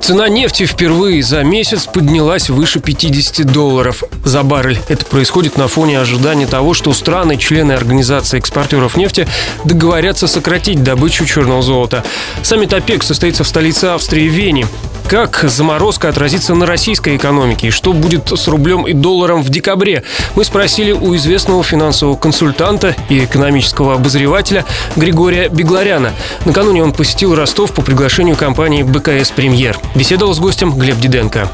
Цена нефти впервые за месяц поднялась выше 50 долларов за баррель. Это происходит на фоне ожидания того, что страны, члены Организации экспортеров нефти, договорятся сократить добычу черного золота. Саммит ОПЕК состоится в столице Австрии Вене. Как заморозка отразится на российской экономике и что будет с рублем и долларом в декабре? Мы спросили у известного финансового консультанта и экономического обозревателя Григория Бегларяна. Накануне он посетил Ростов по приглашению компании БКС «Премьер». Беседовал с гостем Глеб Диденко.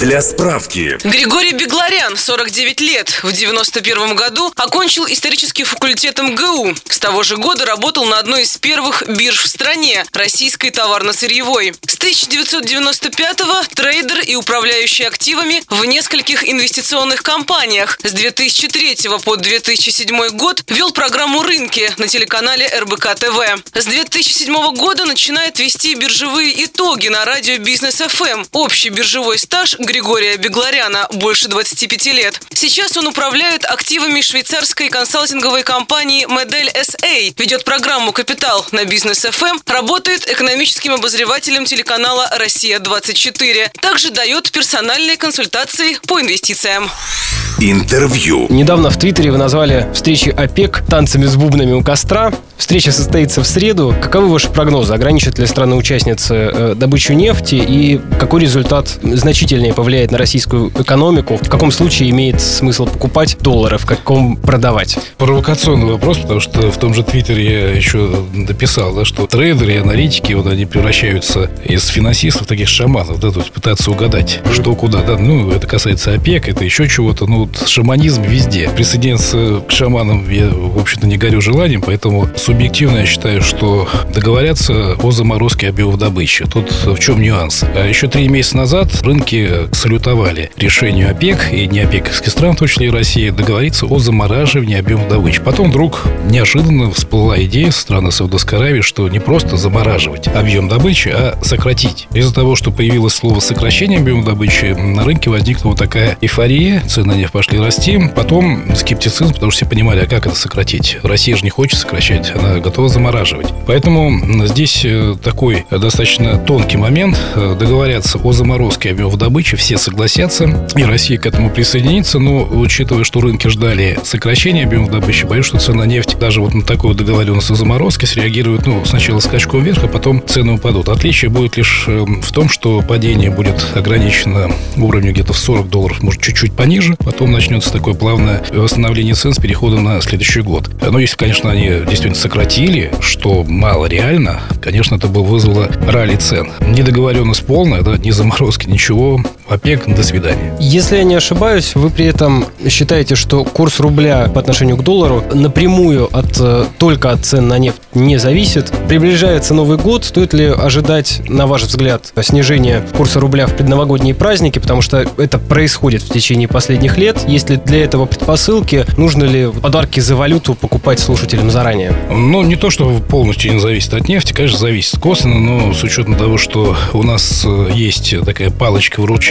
Для справки. Григорий Бегларян, 49 лет, в 91 году окончил исторический факультет МГУ. С того же года работал на одной из первых бирж в стране – российской товарно-сырьевой. С 1995-го трейдер и управляющий активами в нескольких инвестиционных компаниях. С 2003 по 2007 год вел программу «Рынки» на телеканале РБК ТВ. С 2007 года начинает вести биржевые итоги на радио Business FM. Общий биржевой стаж Григория Бегларяна больше 25 лет. Сейчас он управляет активами швейцарской консалтинговой компании Модель SA, ведет программу «Капитал» на Business FM, работает экономическим обозревателем телеканала «Россия-24». Также дает персональные консультации по инвестициям. Интервью. Недавно в Твиттере вы назвали встречи ОПЕК танцами с бубнами у костра. Встреча состоится в среду. Каковы ваши прогнозы? Ограничат ли страны-участницы э, добычу нефти? И какой результат значительнее повлияет на российскую экономику? В каком случае имеет смысл покупать доллары, в каком продавать? Провокационный вопрос, потому что в том же Твиттере я еще дописал, да, что трейдеры и аналитики, вот они превращаются из финансистов в таких шаманов, да, то есть пытаться угадать, что куда, да, ну, это касается ОПЕК, это еще чего-то, ну, вот шаманизм везде. Присоединиться к шаманам я, в общем-то, не горю желанием, поэтому субъективно я считаю, что договорятся о заморозке объемов добычи. Тут в чем нюанс? А еще три месяца назад рынки салютовали решению ОПЕК и не ОПЕКовских стран, в том числе и России, договориться о замораживании объемов добычи. Потом вдруг неожиданно всплыла идея со стороны Саудовской Аравии, что не просто замораживать объем добычи, а сократить. Из-за того, что появилось слово сокращение объема добычи, на рынке возникла вот такая эйфория, цены на нефть пошли расти. Потом скептицизм, потому что все понимали, а как это сократить? Россия же не хочет сокращать, готова замораживать. Поэтому здесь э, такой достаточно тонкий момент. Э, договорятся о заморозке объемов добычи, все согласятся, и Россия к этому присоединится. Но учитывая, что рынки ждали сокращения объемов добычи, боюсь, что цена нефти даже вот на такую договоренность о заморозке среагирует, ну, сначала скачком вверх, а потом цены упадут. Отличие будет лишь э, в том, что падение будет ограничено уровнем где-то в 40 долларов, может, чуть-чуть пониже. Потом начнется такое плавное восстановление цен с переходом на следующий год. Но если, конечно, они действительно сократили, что мало реально, конечно, это бы вызвало ралли цен. Недоговоренность полная, да, ни заморозки, ничего. ОПЕК, до свидания. Если я не ошибаюсь, вы при этом считаете, что курс рубля по отношению к доллару напрямую от, э, только от цен на нефть не зависит. Приближается Новый год, стоит ли ожидать, на ваш взгляд, снижения курса рубля в предновогодние праздники, потому что это происходит в течение последних лет. Есть ли для этого предпосылки? Нужно ли подарки за валюту покупать слушателям заранее? Ну, не то, что полностью не зависит от нефти, конечно, зависит косвенно, но с учетом того, что у нас э, есть такая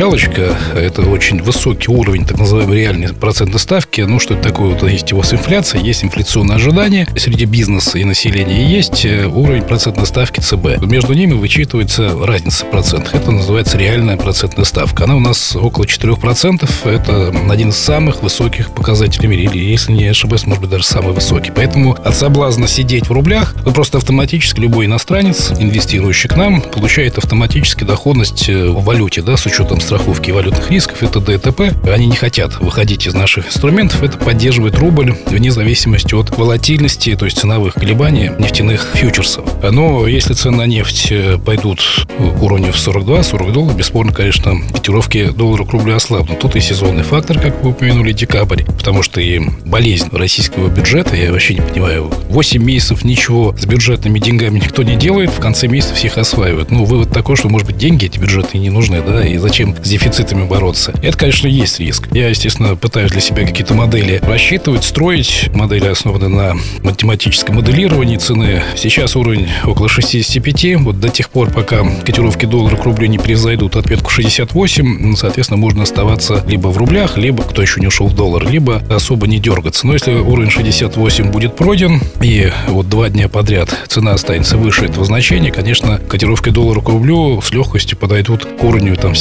палочка-выручалочка, это очень высокий уровень так называемой реальной процентной ставки. Ну, что это такое? Вот есть у вас инфляция, есть инфляционное ожидание среди бизнеса и населения, есть э, уровень процентной ставки ЦБ. Между ними вычитывается разница в процентах. Это называется реальная процентная ставка. Она у нас около 4%. Это один из самых высоких показателей в мире. Если не ошибаюсь, может быть, даже самый высокий. Поэтому от соблазна сидеть в рублях, вы просто автоматически, любой иностранец, инвестирующий к нам, получает автоматически доходность э, в валюте, да, с учетом страховки валютных рисков, это ДТП. Они не хотят выходить из наших инструментов. Это поддерживает рубль вне зависимости от волатильности, то есть ценовых колебаний нефтяных фьючерсов. Но если цены на нефть э, пойдут к уровню в 42-40 долларов, бесспорно, конечно, котировки доллара к рублю ослабнут. Тут и сезонный фактор, как вы упомянули, декабрь, потому что и болезнь российского бюджета, я вообще не понимаю, 8 месяцев ничего с бюджетными деньгами никто не делает, в конце месяца всех осваивают. Ну, вывод такой, что, может быть, деньги эти бюджеты не нужны, да, и зачем с дефицитами бороться. Это, конечно, есть риск. Я, естественно, пытаюсь для себя какие-то модели рассчитывать, строить. Модели основаны на математическом моделировании цены. Сейчас уровень около 65. Вот до тех пор, пока котировки доллара к рублю не превзойдут отметку 68, соответственно, можно оставаться либо в рублях, либо, кто еще не ушел в доллар, либо особо не дергаться. Но если уровень 68 будет пройден, и вот два дня подряд цена останется выше этого значения, конечно, котировки доллара к рублю с легкостью подойдут к уровню там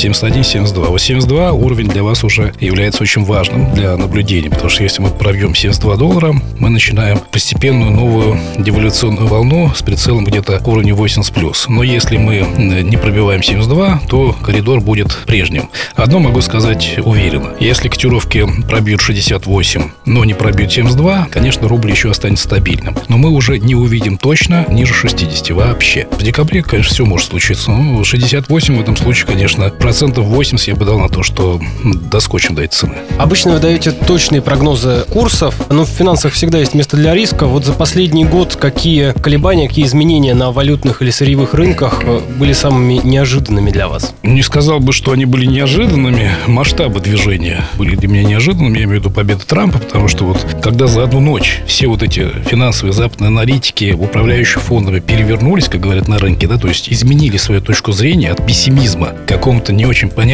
71-72. Вот 72 уровень для вас уже является очень важным для наблюдения, потому что если мы пробьем 72 доллара, мы начинаем постепенную новую деволюционную волну с прицелом где-то к уровню 80 плюс. Но если мы не пробиваем 72, то коридор будет прежним. Одно могу сказать уверенно. Если котировки пробьют 68, но не пробьют 72, конечно, рубль еще останется стабильным. Но мы уже не увидим точно ниже 60 вообще. В декабре, конечно, все может случиться. Ну, 68 в этом случае, конечно, процентов 80 я бы дал на то, что доскочим до этой цены. Обычно вы даете точные прогнозы курсов, но в финансах всегда есть место для риска. Вот за последний год какие колебания, какие изменения на валютных или сырьевых рынках э, были самыми неожиданными для вас? Не сказал бы, что они были неожиданными. Масштабы движения были для меня неожиданными. Я имею в виду победу Трампа, потому что вот когда за одну ночь все вот эти финансовые западные аналитики, управляющие фондами перевернулись, как говорят на рынке, да, то есть изменили свою точку зрения от пессимизма к какому-то не очень понятному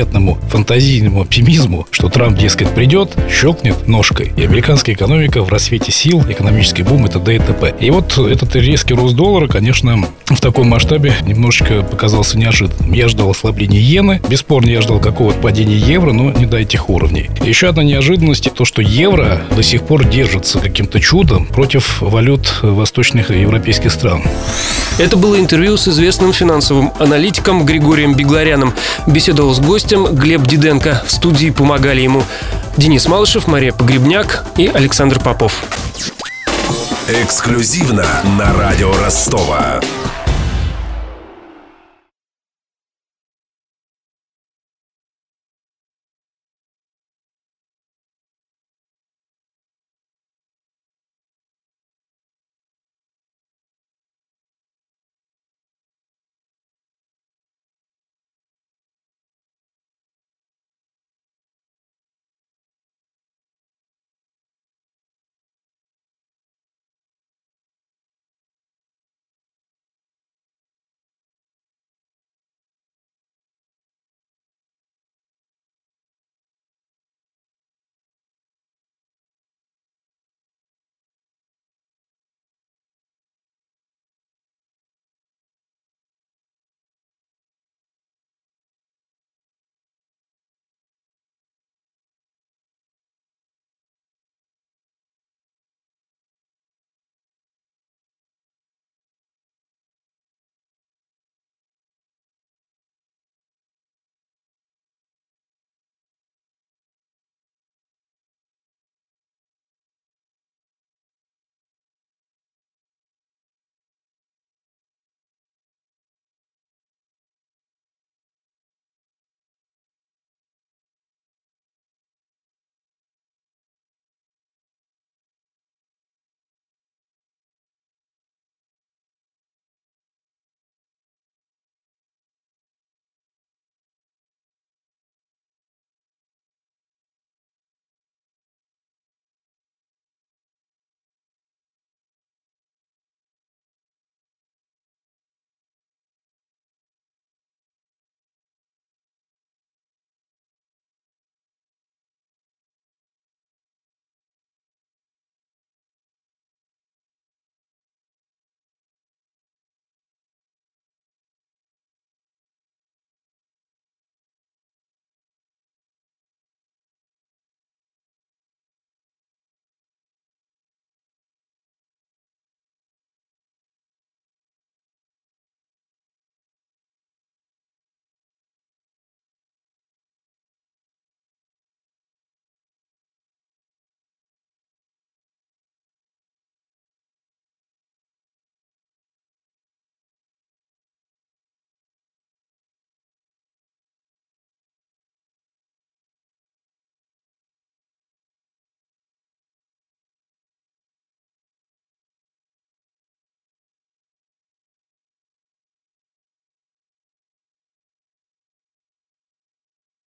фантазийному оптимизму, что Трамп, дескать, придет, щелкнет ножкой, и американская экономика в рассвете сил, экономический бум и т.д. и т.п. И вот этот резкий рост доллара, конечно, в таком масштабе немножечко показался неожиданным. Я ждал ослабления иены, бесспорно, я ждал какого-то падения евро, но не до этих уровней. Еще одна неожиданность – то, что евро до сих пор держится каким-то чудом против валют восточных европейских стран. Это было интервью с известным финансовым аналитиком Григорием Бегларяном. Беседовал с гостем Глеб Диденко. В студии помогали ему Денис Малышев, Мария Погребняк и Александр Попов. Эксклюзивно на радио Ростова.